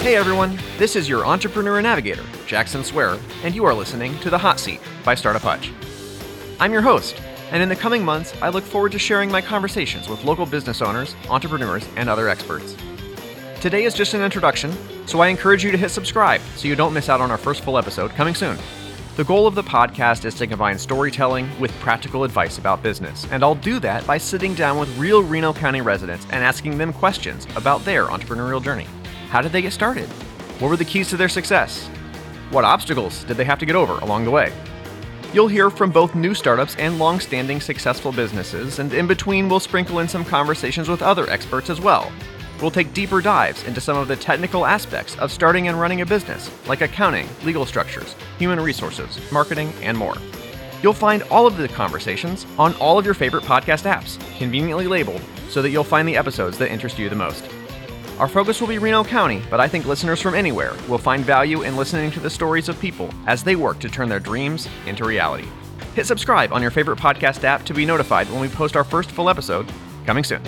Hey everyone, this is your entrepreneur navigator, Jackson Swearer, and you are listening to The Hot Seat by Startup Hutch. I'm your host, and in the coming months, I look forward to sharing my conversations with local business owners, entrepreneurs, and other experts. Today is just an introduction, so I encourage you to hit subscribe so you don't miss out on our first full episode coming soon. The goal of the podcast is to combine storytelling with practical advice about business, and I'll do that by sitting down with real Reno County residents and asking them questions about their entrepreneurial journey. How did they get started? What were the keys to their success? What obstacles did they have to get over along the way? You'll hear from both new startups and long standing successful businesses, and in between, we'll sprinkle in some conversations with other experts as well. We'll take deeper dives into some of the technical aspects of starting and running a business, like accounting, legal structures, human resources, marketing, and more. You'll find all of the conversations on all of your favorite podcast apps, conveniently labeled so that you'll find the episodes that interest you the most. Our focus will be Reno County, but I think listeners from anywhere will find value in listening to the stories of people as they work to turn their dreams into reality. Hit subscribe on your favorite podcast app to be notified when we post our first full episode, coming soon.